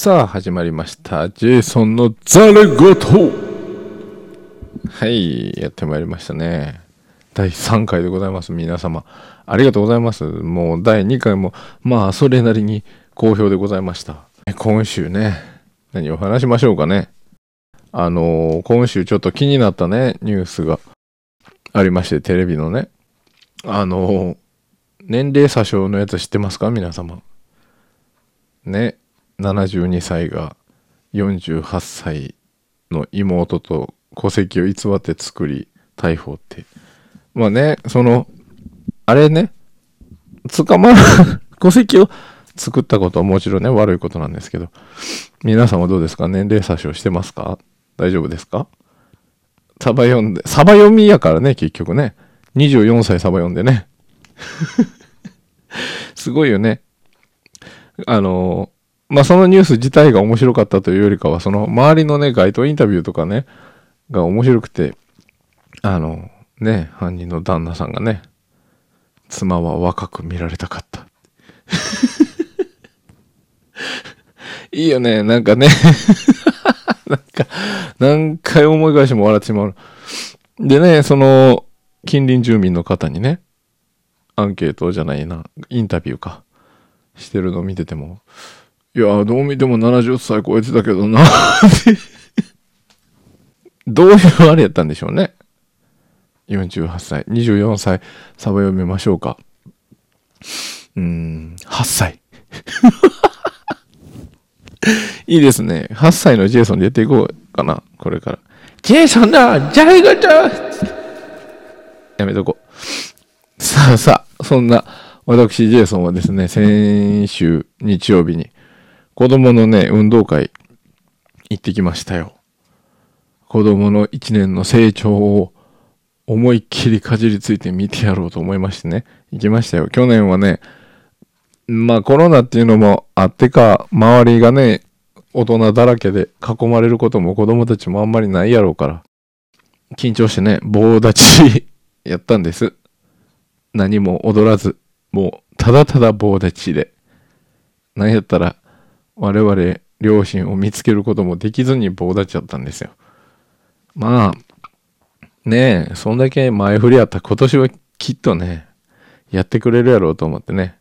さあ、始まりました。ジェイソンのザレゴトはい、やってまいりましたね。第3回でございます。皆様。ありがとうございます。もう第2回も、まあ、それなりに好評でございました。今週ね、何を話しましょうかね。あのー今週ちょっと気になったね、ニュースがありまして、テレビのね。あのー年齢詐称のやつ知ってますか？皆様。ね、72歳が48歳の妹と戸籍を偽って作り逮捕って。まあね、その、あれね、捕まる、戸籍を作ったことはもちろんね、悪いことなんですけど、皆さんはどうですか？年齢詐称してますか？大丈夫ですか？サバ読んで、サバ読みやからね、結局ね。24歳サバ読んでね。すごいよね。あの、まあ、そのニュース自体が面白かったというよりかは、その周りのね、街頭インタビューとかね、が面白くて、あの、ね、犯人の旦那さんがね、妻は若く見られたかった。いいよね、なんかね、なんか、何回思い返しても笑ってしまう。でね、その、近隣住民の方にね、アンケートじゃないな、インタビューか、してるのを見てても、いや、どう見ても70歳超えてたけどな、どういうあれやったんでしょうね。48歳、24歳、サバ読みましょうか。うーん、8歳。いいですね。8歳のジェイソンでやっていこうかな、これから。ジェイソンだジャイガだやめとこう。さあさあ、そんな、私、ジェイソンはですね、先週日曜日に、子供のね、運動会、行ってきましたよ。子供の一年の成長を思いっきりかじりついて見てやろうと思いましてね、行きましたよ。去年はね、まあコロナっていうのもあってか、周りがね、大人だらけで囲まれることも子供たちもあんまりないやろうから、緊張してね、棒立ちやったんです。何も踊らず、もうただただ棒立ちで。何やったら、我々両親を見つけることもできずに棒立ちだったんですよ。まあ、ねえ、そんだけ前振りあった今年はきっとね、やってくれるやろうと思ってね、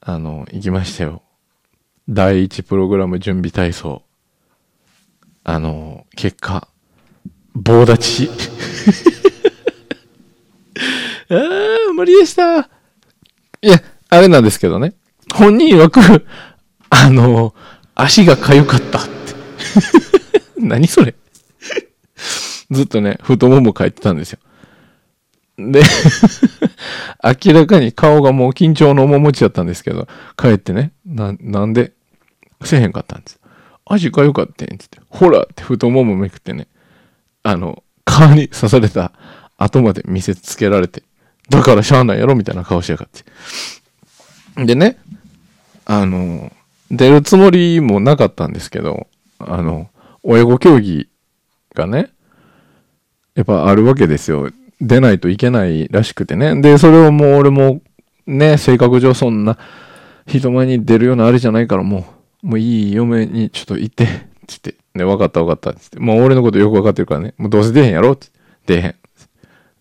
あの、行きましたよ。第一プログラム準備体操。あの、結果、棒立ち。ああ、無理でした。いや、あれなんですけどね。本人曰く、あの、足が痒かったって。何それずっとね、太もも書いてたんですよ。で、明らかに顔がもう緊張の面持ちだったんですけど、帰ってね、な、なんで、せへんかったんです。足が良かったんつって、ほらって太ももめくってね、あの、顔に刺された後まで見せつけられて、だからしゃあないやろみたいな顔しやがって。でね、あの、出るつもりもなかったんですけど、あの、親子競技がね、やっぱあるわけですよ。出ないといけないらしくてね。で、それをもう俺もね、性格上そんな人前に出るようなあれじゃないからもう、もういい嫁にちょっと行って、つって。ね、分かった分かった、つって。もう俺のことよく分かってるからね。もうどうせ出へんやろ？つって出へん。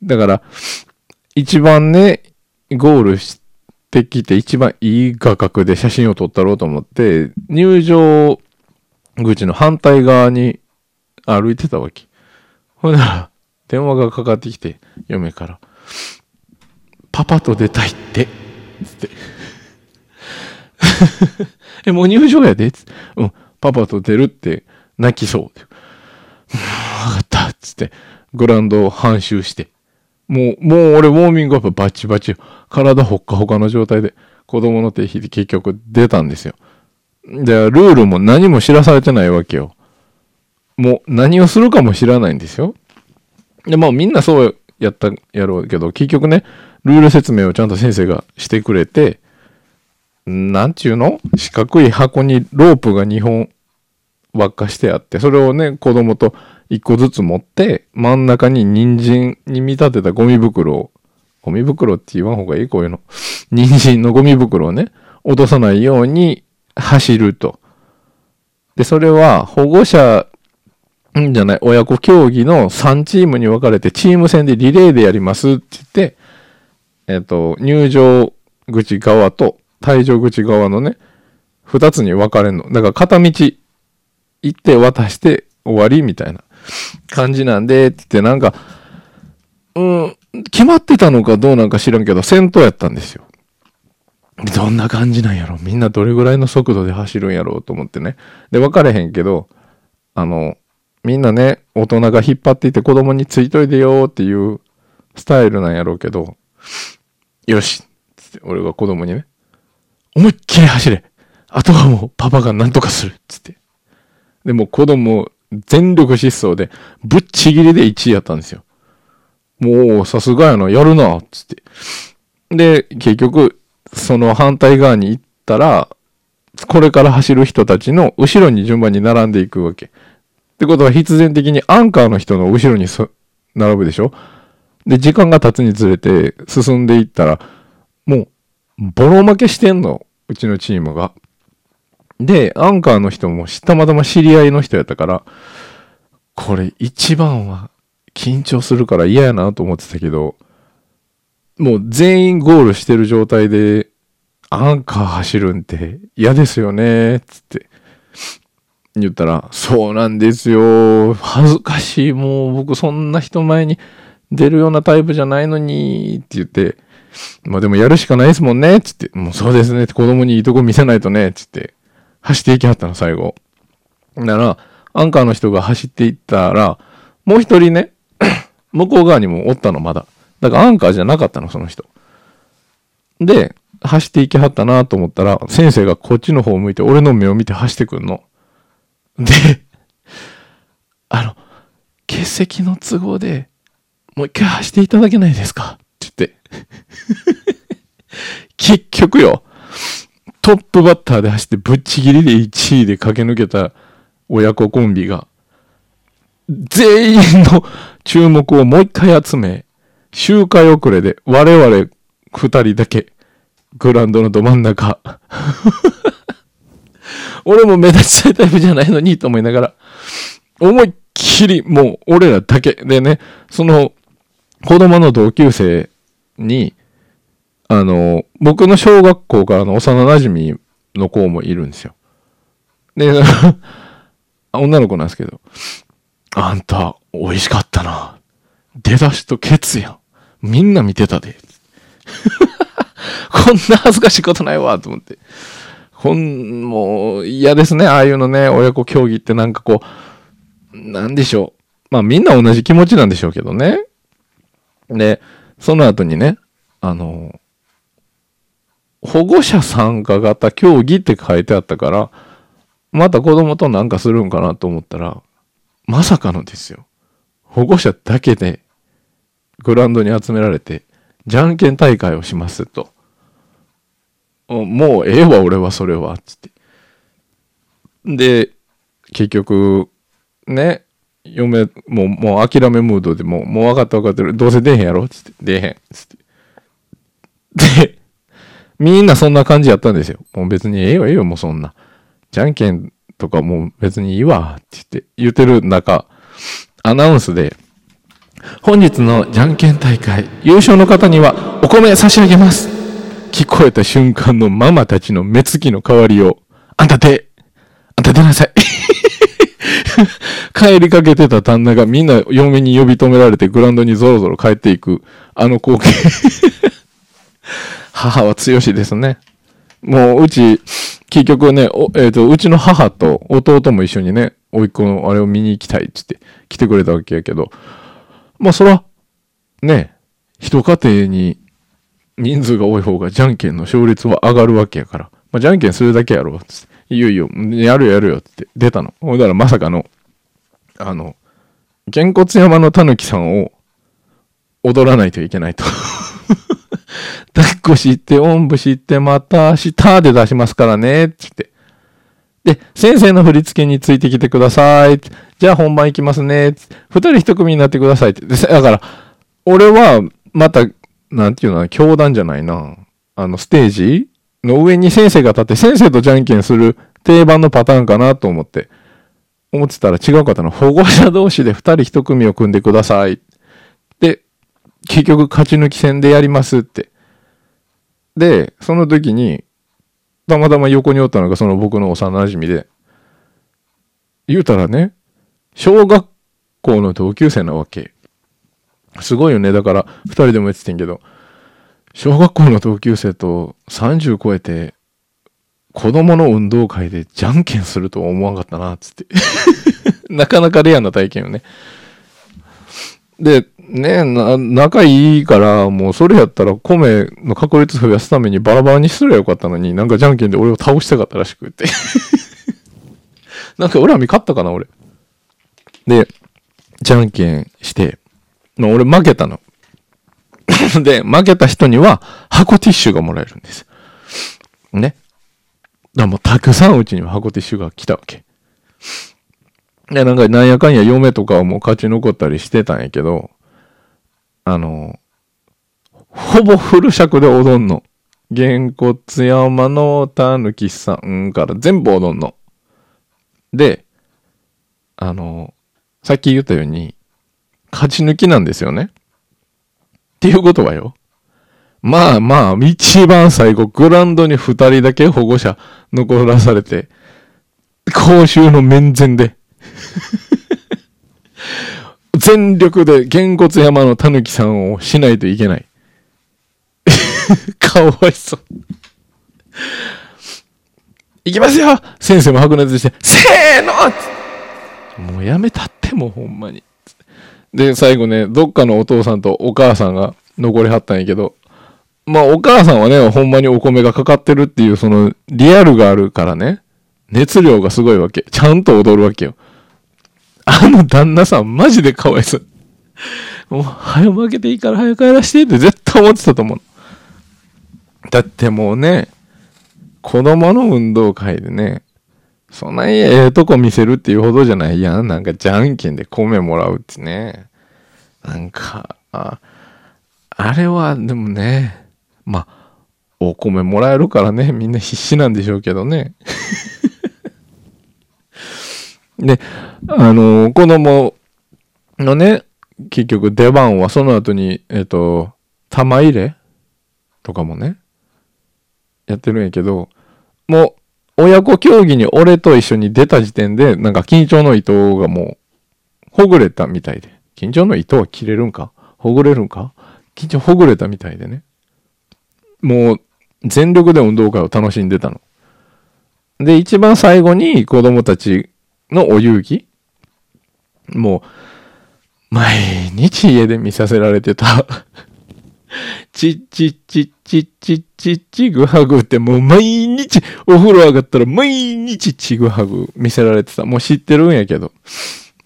だから、一番ね、ゴールしってきて一番いい画角で写真を撮ったろうと思って、入場口の反対側に歩いてたわけ。ほんなら、電話がかかってきて、嫁から、パパと出たいって、つって。え、もう入場やで、つ。うん、パパと出るって泣きそう。わかった、つって、グラウンドを半周して。もう、もう俺ウォーミングアップバチバチ。体ほっかほかの状態で、子供の手引いて結局出たんですよ。で、ルールも何も知らされてないわけよ。もう何をするかも知らないんですよ。で、まあみんなそうやったやろうけど、結局ね、ルール説明をちゃんと先生がしてくれて、なんちゅうの？四角い箱にロープが2本輪っかしてあって、それをね、子供と1個ずつ持って、真ん中に人参に見立てたゴミ袋を、ゴミ袋って言わん方がいいこういうの。人参のゴミ袋をね、落とさないように走ると。で、それは保護者、んじゃない、親子競技の3チームに分かれてチーム戦でリレーでやりますって言って、えっ、と、入場口側と退場口側のね、2つに分かれんの。だから片道行って渡して終わりみたいな感じなんで、って言ってなんか、うん、決まってたのかどうなんか知らんけど、先頭やったんですよ。どんな感じなんやろ？みんなどれぐらいの速度で走るんやろうと思ってね。で、分かれへんけど、あの、みんなね、大人が引っ張っていて子供についといてよっていうスタイルなんやろうけど、よしつって俺が子供にね、思いっきり走れあとはもうパパが何とかするつって。でも子供全力疾走でぶっちぎりで1位やったんですよ。もうさすがやな、やるな、つって。で、結局、その反対側に行ったら、これから走る人たちの後ろに順番に並んでいくわけ。ってことは必然的にアンカーの人の後ろに並ぶでしょで、時間が経つにつれて進んでいったら、もう、ボロ負けしてんの。うちのチームが。で、アンカーの人もたまたま知り合いの人やったから、これ一番は緊張するから嫌やなと思ってたけど、もう全員ゴールしてる状態で、アンカー走るんって嫌ですよね、つって。言ったら、そうなんですよ。恥ずかしい。もう僕そんな人前に出るようなタイプじゃないのに、って言って、まあでもやるしかないですもんね、つって。もうそうですね、子供にいいとこ見せないとね、つって。走っていきはったの、最後。なら、アンカーの人が走っていったら、もう一人ね、向こう側にもおったの、まだ。だからアンカーじゃなかったの、その人。で、走っていきはったなと思ったら、先生がこっちの方を向いて、俺の目を見て走ってくんの。で、あの、欠席の都合で、もう一回走っていただけないですかって言って。結局よ、トップバッターで走ってぶっちぎりで1位で駆け抜けた親子コンビが、全員の注目をもう一回集め、周回遅れで我々二人だけグランドのど真ん中。俺も目立ちたいタイプじゃないのにと思いながら、思いっきりもう俺らだけでね、その子供の同級生に、あの、僕の小学校からの幼馴染の子もいるんですよ。で、女の子なんですけど、あんた、美味しかったな。出だしとケツやん。みんな見てたで。こんな恥ずかしいことないわ、と思って。ほん、もう、嫌ですね。ああいうのね、親子競技ってなんかこう、なんでしょう。まあみんな同じ気持ちなんでしょうけどね。で、その後にね、あの、保護者参加型競技って書いてあったから、また子供となんかするんかなと思ったら、まさかのですよ。保護者だけでグラウンドに集められて、じゃんけん大会をしますと。もうええわ、俺はそれは、つって。で、結局、ね、嫁、もう、もう諦めムードでもう、もう分かった分かってる。どうせ出へんやろ？つって。出へん。つって。で、みんなそんな感じやったんですよ。もう別にええよええよ、もうそんな。じゃんけんとかもう別にいいわ、って言って、言ってる中、アナウンスで、本日のじゃんけん大会、優勝の方にはお米差し上げます。聞こえた瞬間のママたちの目つきの代わりを、あんた出、あんた出なさい。帰りかけてた旦那がみんな嫁に呼び止められてグラウンドにゾロゾロ帰っていく、あの光景。母は強しですね。もう、うち、結局ね、えっ、と、うちの母と弟も一緒にね、甥っ子のあれを見に行きたいっつって来てくれたわけやけど、まあ、そら、ね、一家庭に人数が多い方がじゃんけんの勝率は上がるわけやから、まあ、じゃんけんするだけやろ、つって。いよいよ、やるよやるよって出たの。ほんだらまさかの、あの、げんこつ山のたぬきさんを踊らないといけないと。抱っこして、おんぶして、また明日で出しますからね、つって。で、先生の振り付けについてきてください。じゃあ本番行きますね。二人一組になってくださいって。でだから、俺は、また、なんていうの教団じゃないな。あの、ステージの上に先生が立って、先生とじゃんけんする定番のパターンかなと思って、思ってたら違う方の保護者同士で二人一組を組んでください。結局勝ち抜き戦でやりますって。で、その時に、たまたま横におったのがその僕の幼馴染で、言うたらね、小学校の同級生なわけ。すごいよね。だから、二人でも言ってたんけど、小学校の同級生と30超えて、子供の運動会でじゃんけんするとは思わんかったな、つって。なかなかレアな体験よね。で、ねな、仲いいから、もうそれやったら米の確率増やすためにバラバラにすればよかったのに、なんかじゃんけんで俺を倒したかったらしくて。なんか恨み勝ったかな、俺。で、じゃんけんして、まあ俺負けたの。で、負けた人には箱ティッシュがもらえるんです。ね。だからもうたくさんうちには箱ティッシュが来たわけ。で、なんかなんやかんや嫁とかはもう勝ち残ったりしてたんやけど、あの、ほぼフル尺で踊んの。げんこつ山のたぬきさんから全部踊んの。で、あの、さっき言ったように、勝ち抜きなんですよね。っていうことはよ。まあまあ、一番最後、グランドに二人だけ保護者残らされて、公衆の面前で 全力で、げんこつ山のたぬきさんをしないといけない。かわいそう。いきますよ先生も白熱して、せーのもうやめたってもうほんまに。で、最後ね、どっかのお父さんとお母さんが残りはったんやけど、まあお母さんはね、ほんまにお米がかかってるっていうそのリアルがあるからね、熱量がすごいわけ。ちゃんと踊るわけよ。あの旦那さんマジでかわいそう。もう、早負けていいから早帰らしてって絶対思ってたと思う。だってもうね、子供の運動会でね、そんなにええとこ見せるっていうほどじゃないやん。なんかじゃんけんで米もらうってね。なんか、ああれはでもね、まあ、お米もらえるからね、みんな必死なんでしょうけどね。で、あの、子供のね、結局出番はその後に、えっ、と、玉入れとかもね、やってるんやけど、もう、親子競技に俺と一緒に出た時点で、なんか緊張の糸がもう、ほぐれたみたいで。緊張の糸は切れるんか？ほぐれるんか？緊張ほぐれたみたいでね。もう、全力で運動会を楽しんでたの。で、一番最後に子供たちのお遊戯？もう、毎日家で見させられてた ちっちっちっちっちっちっちぐはぐってもう毎日お風呂上がったら毎日ちぐはぐ見せられてた。もう知ってるんやけど。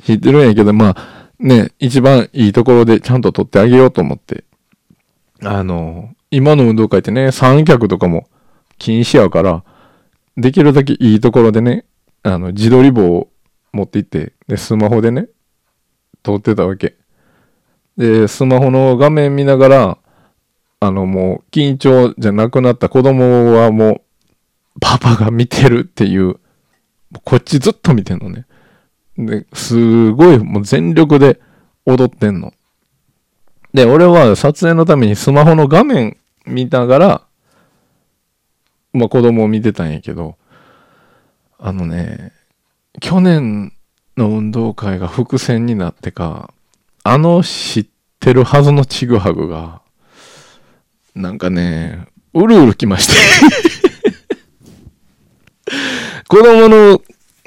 知ってるんやけど、まあね、一番いいところでちゃんと撮ってあげようと思って。あの、今の運動会ってね、三脚とかも禁止やから、できるだけいいところでね、あの、自撮り棒を持って行って、で、スマホでね、撮ってたわけ。で、スマホの画面見ながら、あのもう緊張じゃなくなった子供はもうパパが見てるっていう、こっちずっと見てんのね。で、すごいもう全力で踊ってんの。で、俺は撮影のためにスマホの画面見ながら、まあ子供を見てたんやけど、あのね、去年の運動会が伏線になってか、あの知ってるはずのちぐはぐが、なんかね、うるうるきまして 子供の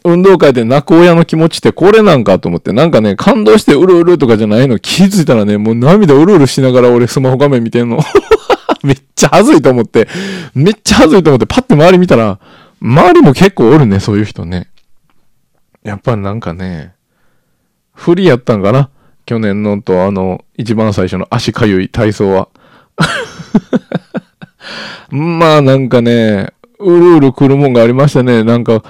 運動会で泣く親の気持ちってこれなんかと思って、なんかね、感動してうるうるとかじゃないの気づいたらね、もう涙うるうるしながら俺スマホ画面見てんの めっちゃ恥ずいと思って、めっちゃ恥ずいと思ってパッて周り見たら、周りも結構おるね、そういう人ね。やっぱなんかね、不利やったんかな？去年のとあの、一番最初の足かゆい体操は。まあなんかね、うるうる来るもんがありましたね。なんか、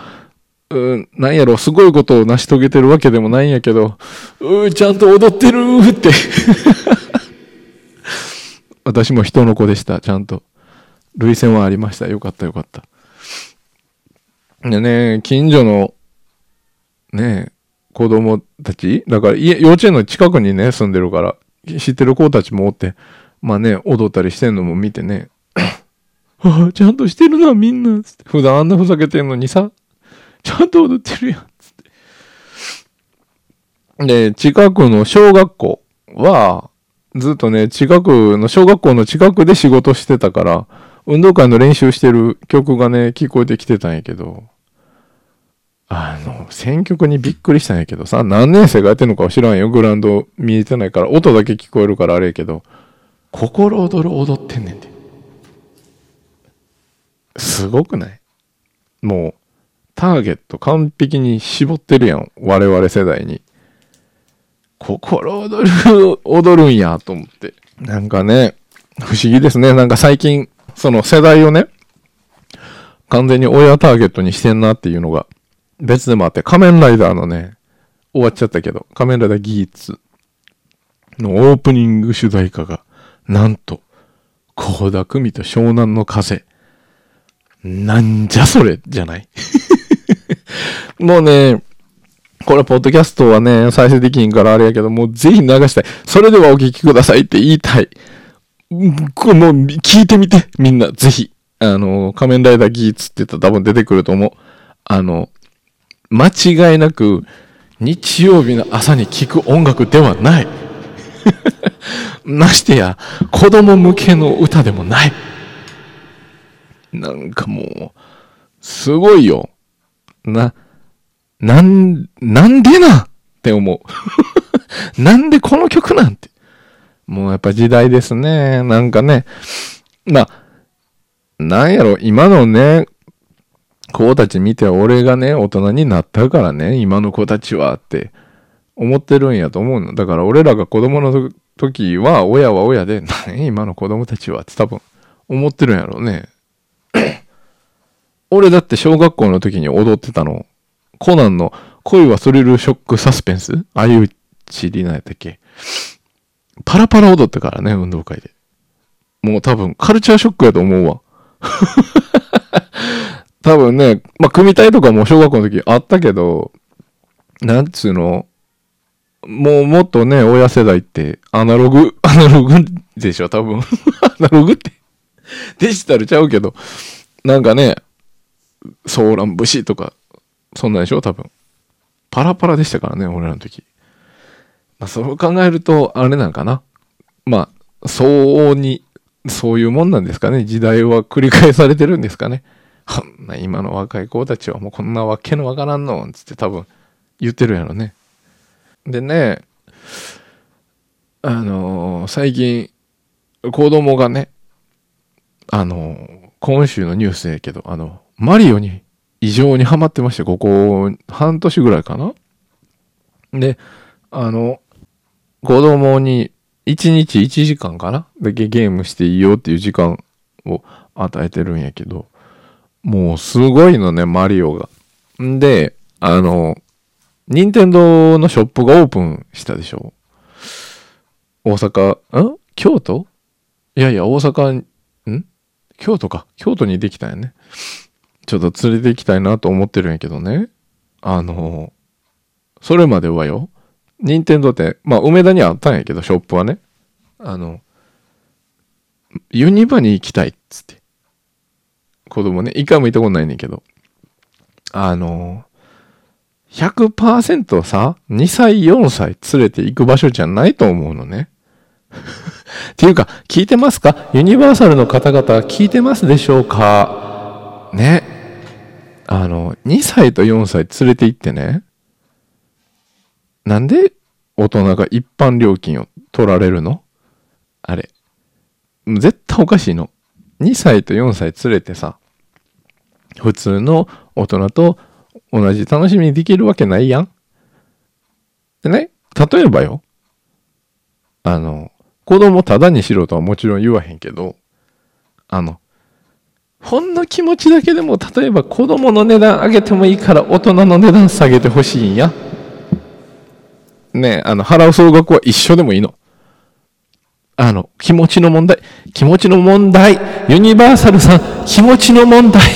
うん、なんやろ、すごいことを成し遂げてるわけでもないんやけど、うちゃんと踊ってるって 私も人の子でした、ちゃんと。涙腺はありました。よかったよかった。でね、近所の、ね、子供たち、だから家、幼稚園の近くにね、住んでるから、知ってる子たちもおって、まあね、踊ったりしてんのも見てね、ああ、ちゃんとしてるな、みんな、つって。普段あんなふざけてんのにさ、ちゃんと踊ってるやん、つって。で、近くの小学校は、ずっとね、近くの、小学校の近くで仕事してたから、運動会の練習してる曲がね、聞こえてきてたんやけど、あの、選曲にびっくりしたんやけどさ、何年生がやってんのか知らんよ。グラウンド見えてないから、音だけ聞こえるからあれやけど、心躍る踊ってんねんて。すごくない？もう、ターゲット完璧に絞ってるやん。我々世代に。心躍る、踊るんや、と思って。なんかね、不思議ですね。なんか最近、その世代をね、完全に親ターゲットにしてんなっていうのが別でもあって、仮面ライダーのね、終わっちゃったけど、仮面ライダーギーツのオープニング主題歌が、なんと、高田組と湘南の風。なんじゃそれじゃない？もうね、これ、ポッドキャストはね、再生できんからあれやけど、もうぜひ流したい。それではお聞きくださいって言いたい。もう聞いてみて、みんな、ぜひ。あの、仮面ライダーギーツって言ったら多分出てくると思う。あの、間違いなく、日曜日の朝に聴く音楽ではない。ましてや、子供向けの歌でもない。なんかもう、すごいよ。な、なん、なんでなって思う。なんでこの曲なんて。もうやっぱ時代ですね。なんかね。まあ、なんやろ、今のね、子たち見て俺がね、大人になったからね、今の子たちはって思ってるんやと思うの。だから俺らが子供の時は、親は親で、何？今の子供たちはって多分思ってるんやろうね。俺だって小学校の時に踊ってたの。コナンの恋はスリルショックサスペンス？あいうちりなやったっけ？パラパラ踊ってからね、運動会で。もう多分、カルチャーショックやと思うわ。多分ね、まあ、組体とかも小学校の時あったけど、なんつうの、もうもっとね、親世代って、アナログ、アナログでしょ、多分。アナログってデジタルちゃうけど、なんかね、ソーラン節とか、そんなんでしょ、多分。パラパラでしたからね、俺らの時。まあ、そう考えると、あれなんかな。まあ、相応に、そういうもんなんですかね。時代は繰り返されてるんですかね。こんな今の若い子たちはもうこんなわけのわからんのつって多分言ってるやろね。でね、あのー、最近、子供がね、あのー、今週のニュースやけど、あの、マリオに異常にハマってまして、ここ半年ぐらいかな。で、あの、子供に1日1時間かなだけゲームしていいよっていう時間を与えてるんやけど、もうすごいのね、マリオが。んで、あの、任天堂のショップがオープンしたでしょ大阪、ん？京都？いやいや、大阪、ん？京都か。京都にできたんやね。ちょっと連れて行きたいなと思ってるんやけどね。あの、それまではよ、任天堂って、まあ、梅田にあったんやけど、ショップはね。あの、ユニバに行きたいっつって。子供ね、一回も行ったことないねんけど。あの、100%さ、2歳、4歳連れて行く場所じゃないと思うのね。っていうか、聞いてますか？ユニバーサルの方々聞いてますでしょうか？ね。あの、2歳と4歳連れて行ってね。なんで大人が一般料金を取られるの？あれ。絶対おかしいの。2歳と4歳連れてさ、普通の大人と同じ楽しみにできるわけないやん。でね、例えばよ、あの、子供ただにしろとはもちろん言わへんけど、あの、ほんの気持ちだけでも、例えば子供の値段上げてもいいから大人の値段下げてほしいんや。ねあの、払う総額は一緒でもいいの。あの、気持ちの問題。気持ちの問題。ユニバーサルさん、気持ちの問題。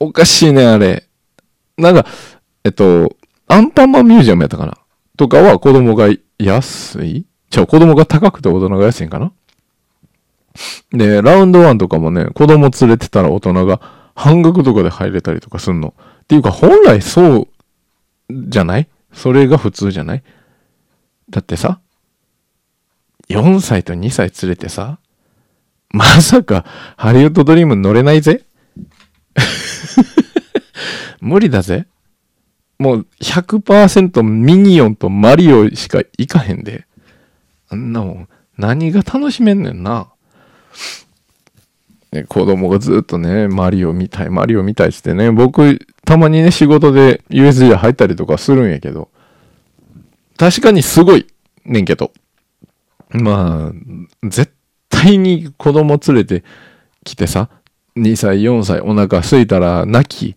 おかしいね、あれ。なんか、えっと、アンパンマンミュージアムやったかな？とかは子供が安い？じゃあ子供が高くて大人が安いんかな？で、ラウンドワンとかもね、子供連れてたら大人が半額とかで入れたりとかすんの。っていうか本来そうじゃない？それが普通じゃない？だってさ、4歳と2歳連れてさ、まさかハリウッドドリーム乗れないぜ？無理だぜ。もう100%ミニオンとマリオしか行かへんで。あんなもん、何が楽しめんねんな。ね、子供がずっとね、マリオ見たい、マリオ見たいっつってね、僕、たまにね、仕事で USJ 入ったりとかするんやけど、確かにすごいねんけど、まあ、絶対に子供連れてきてさ、2歳、4歳、お腹空いたら泣き、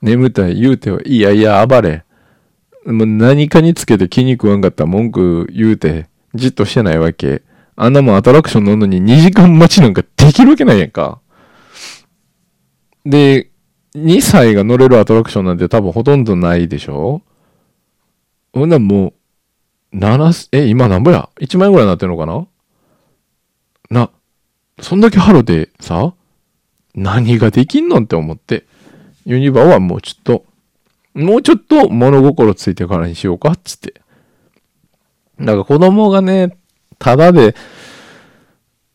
眠たい言うては、いやいや暴れ。もう何かにつけて気に食わんかった文句言うて、じっとしてないわけ。あんなもんアトラクション乗るのに2時間待ちなんかできるわけないやんか。で、2歳が乗れるアトラクションなんて多分ほとんどないでしょ？ほんならもう、7、え、今何ぼや ?1 万円ぐらいになってんのかな？な、そんだけハロでさ、何ができんのって思って、ユニバはもうちょっと、もうちょっと物心ついてからにしようかつって。だか子供がね、ただで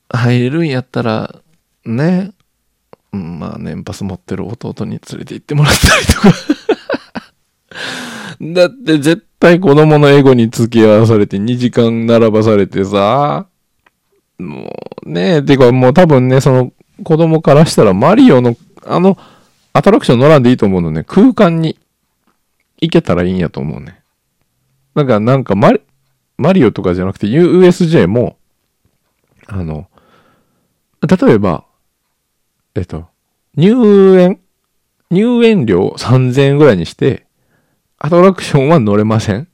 入るんやったら、ね、まあ年パス持ってる弟に連れて行ってもらったりとかだって絶対子供のエゴに付き合わされて2時間並ばされてさ、もうね、てかもう多分ね、その子供からしたらマリオのあのアトラクション乗らんでいいと思うのね、空間に行けたらいいんやと思うね。だからなんかマリマリオとかじゃなくて USJ も、あの、例えば、えっと、入園、入園料3000円ぐらいにして、アトラクションは乗れません？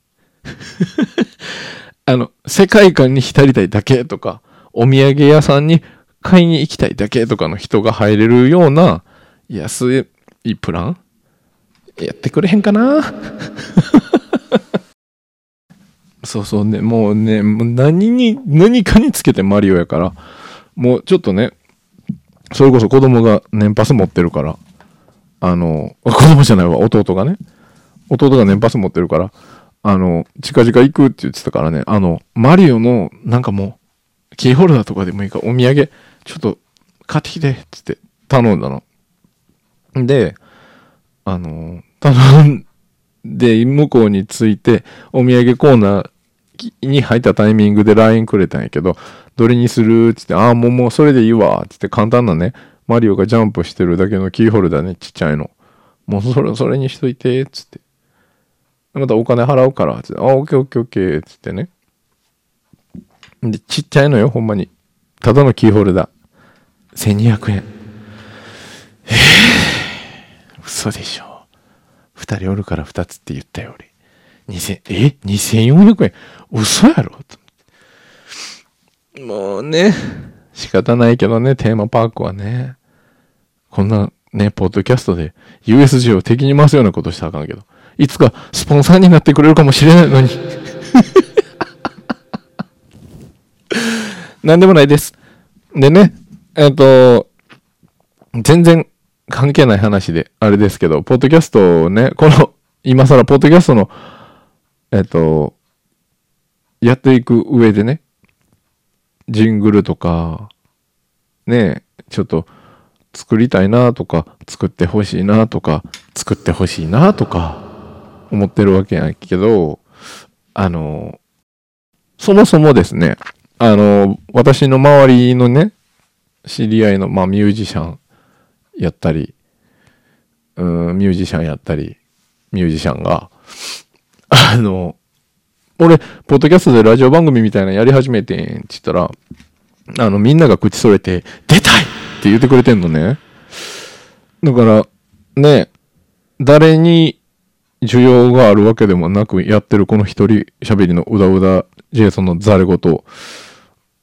あの、世界観に浸りたいだけとか、お土産屋さんに買いに行きたいだけとかの人が入れるような安いプラン？やってくれへんかな？そうそうね、もうね、もう何に、何かにつけてマリオやから、もうちょっとね、それこそ子供が年パス持ってるから、あの、子供じゃないわ、弟がね。弟が年パス持ってるから、あの、近々行くって言ってたからね、あの、マリオの、なんかもう、キーホルダーとかでもいいから、お土産、ちょっと、買ってきて、つって頼んだの。で、あの、頼んで、向こうに着いて、お土産コーナーに入ったタイミングで LINE くれたんやけど、どれにするって言って、ああ、もうもうそれでいいわって言って簡単なね、マリオがジャンプしてるだけのキーホルダーね、ちっちゃいの。もうそれ、それにしといて、つって。またお金払うから、って、あ、オッケーオッケーオッケー、つってね。で、ちっちゃいのよ、ほんまに。ただのキーホルダー。1200円。えー、嘘でしょ。二人おるから二つって言ったよ、俺。2000、え ?2400 円？嘘やろ？もうね、仕方ないけどね、テーマパークはね。こんなね、ポッドキャストで USG を敵に回すようなことしたらあかんけど。いつかスポンサーになってくれるかもしれないのに なんでもないです。でね、えっ、と、全然関係ない話で、あれですけど、ポッドキャストをね、この、今更ポッドキャストのえっと、やっていく上でね、ジングルとか、ね、ちょっと作りたいなとか、作ってほしいなとか、作ってほしいなとか、思ってるわけやけど、あの、そもそもですね、あの、私の周りのね、知り合いの、まあ、ミュージシャンやったり、うん、ミュージシャンやったり、ミュージシャンが、あの、俺、ポッドキャストでラジオ番組みたいなのやり始めてんって言ったら、あの、みんなが口それて、出たいって言ってくれてんのね。だから、ね、誰に需要があるわけでもなくやってるこの一人喋りのうだうだジェイソンのザレごと、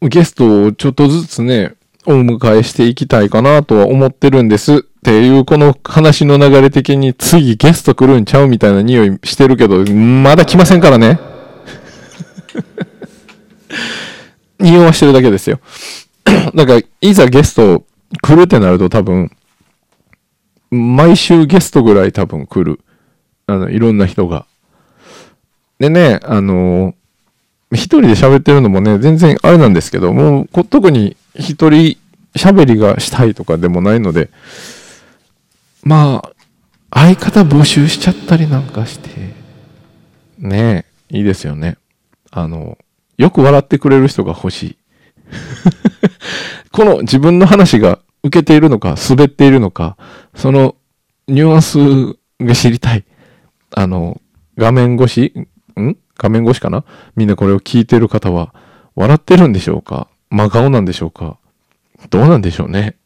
ゲストをちょっとずつね、お迎えしていきたいかなとは思ってるんですっていうこの話の流れ的に次ゲスト来るんちゃうみたいな匂いしてるけど、まだ来ませんからね。匂わしてるだけですよ。だから、いざゲスト来るってなると多分、毎週ゲストぐらい多分来る。あの、いろんな人が。でね、あの一人で喋ってるのもね、全然あれなんですけど、もう、特に一人喋りがしたいとかでもないので、まあ、相方募集しちゃったりなんかして、ねえ、いいですよね。あの、よく笑ってくれる人が欲しい。この自分の話が受けているのか、滑っているのか、そのニュアンスが知りたい。あの、画面越し、ん？画面越しかな？みんなこれを聞いてる方は、笑ってるんでしょうか？真顔なんでしょうか？どうなんでしょうね？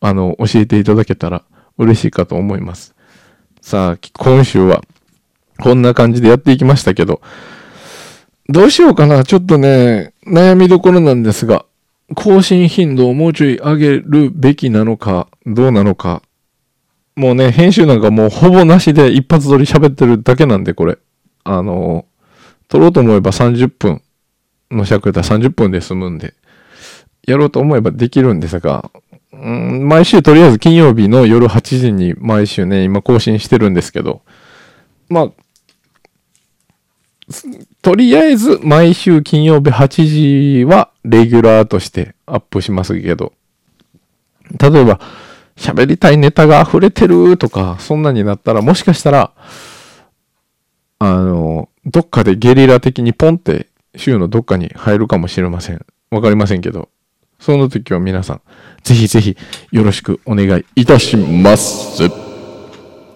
あの、教えていただけたら嬉しいかと思います。さあ、今週は、こんな感じでやっていきましたけど、どうしようかな？ちょっとね、悩みどころなんですが、更新頻度をもうちょい上げるべきなのか、どうなのか。もうね、編集なんかもうほぼなしで一発撮り喋ってるだけなんで、これ。あの、撮ろうと思えば30分の尺だった30分で済むんで、やろうと思えばできるんですが、うん、毎週とりあえず金曜日の夜8時に毎週ね、今更新してるんですけど、まあ、とりあえず毎週金曜日8時はレギュラーとしてアップしますけど、例えば喋りたいネタが溢れてるとか、そんなになったらもしかしたら、あの、どっかでゲリラ的にポンって週のどっかに入るかもしれません。わかりませんけど、その時は皆さん、ぜひぜひよろしくお願いいたします。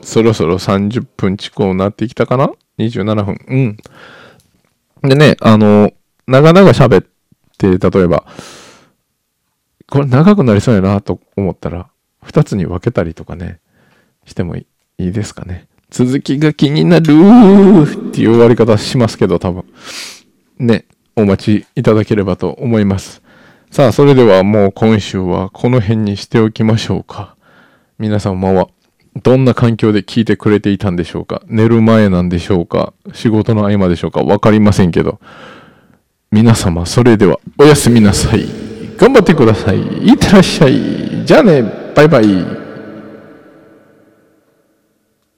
そろそろ30分近くなってきたかな ?27 分。うん。でね、あの、長々喋って、例えば、これ長くなりそうやなと思ったら、2つに分けたりとかね、してもいいですかね。続きが気になるっていう終わり方しますけど、多分。ね、お待ちいただければと思います。さあ、それではもう今週はこの辺にしておきましょうか。皆様はどんな環境で聞いてくれていたんでしょうか寝る前なんでしょうか仕事の合間でしょうかわかりませんけど。皆様、それではおやすみなさい。頑張ってください。いってらっしゃい。じゃあね、バイバイ。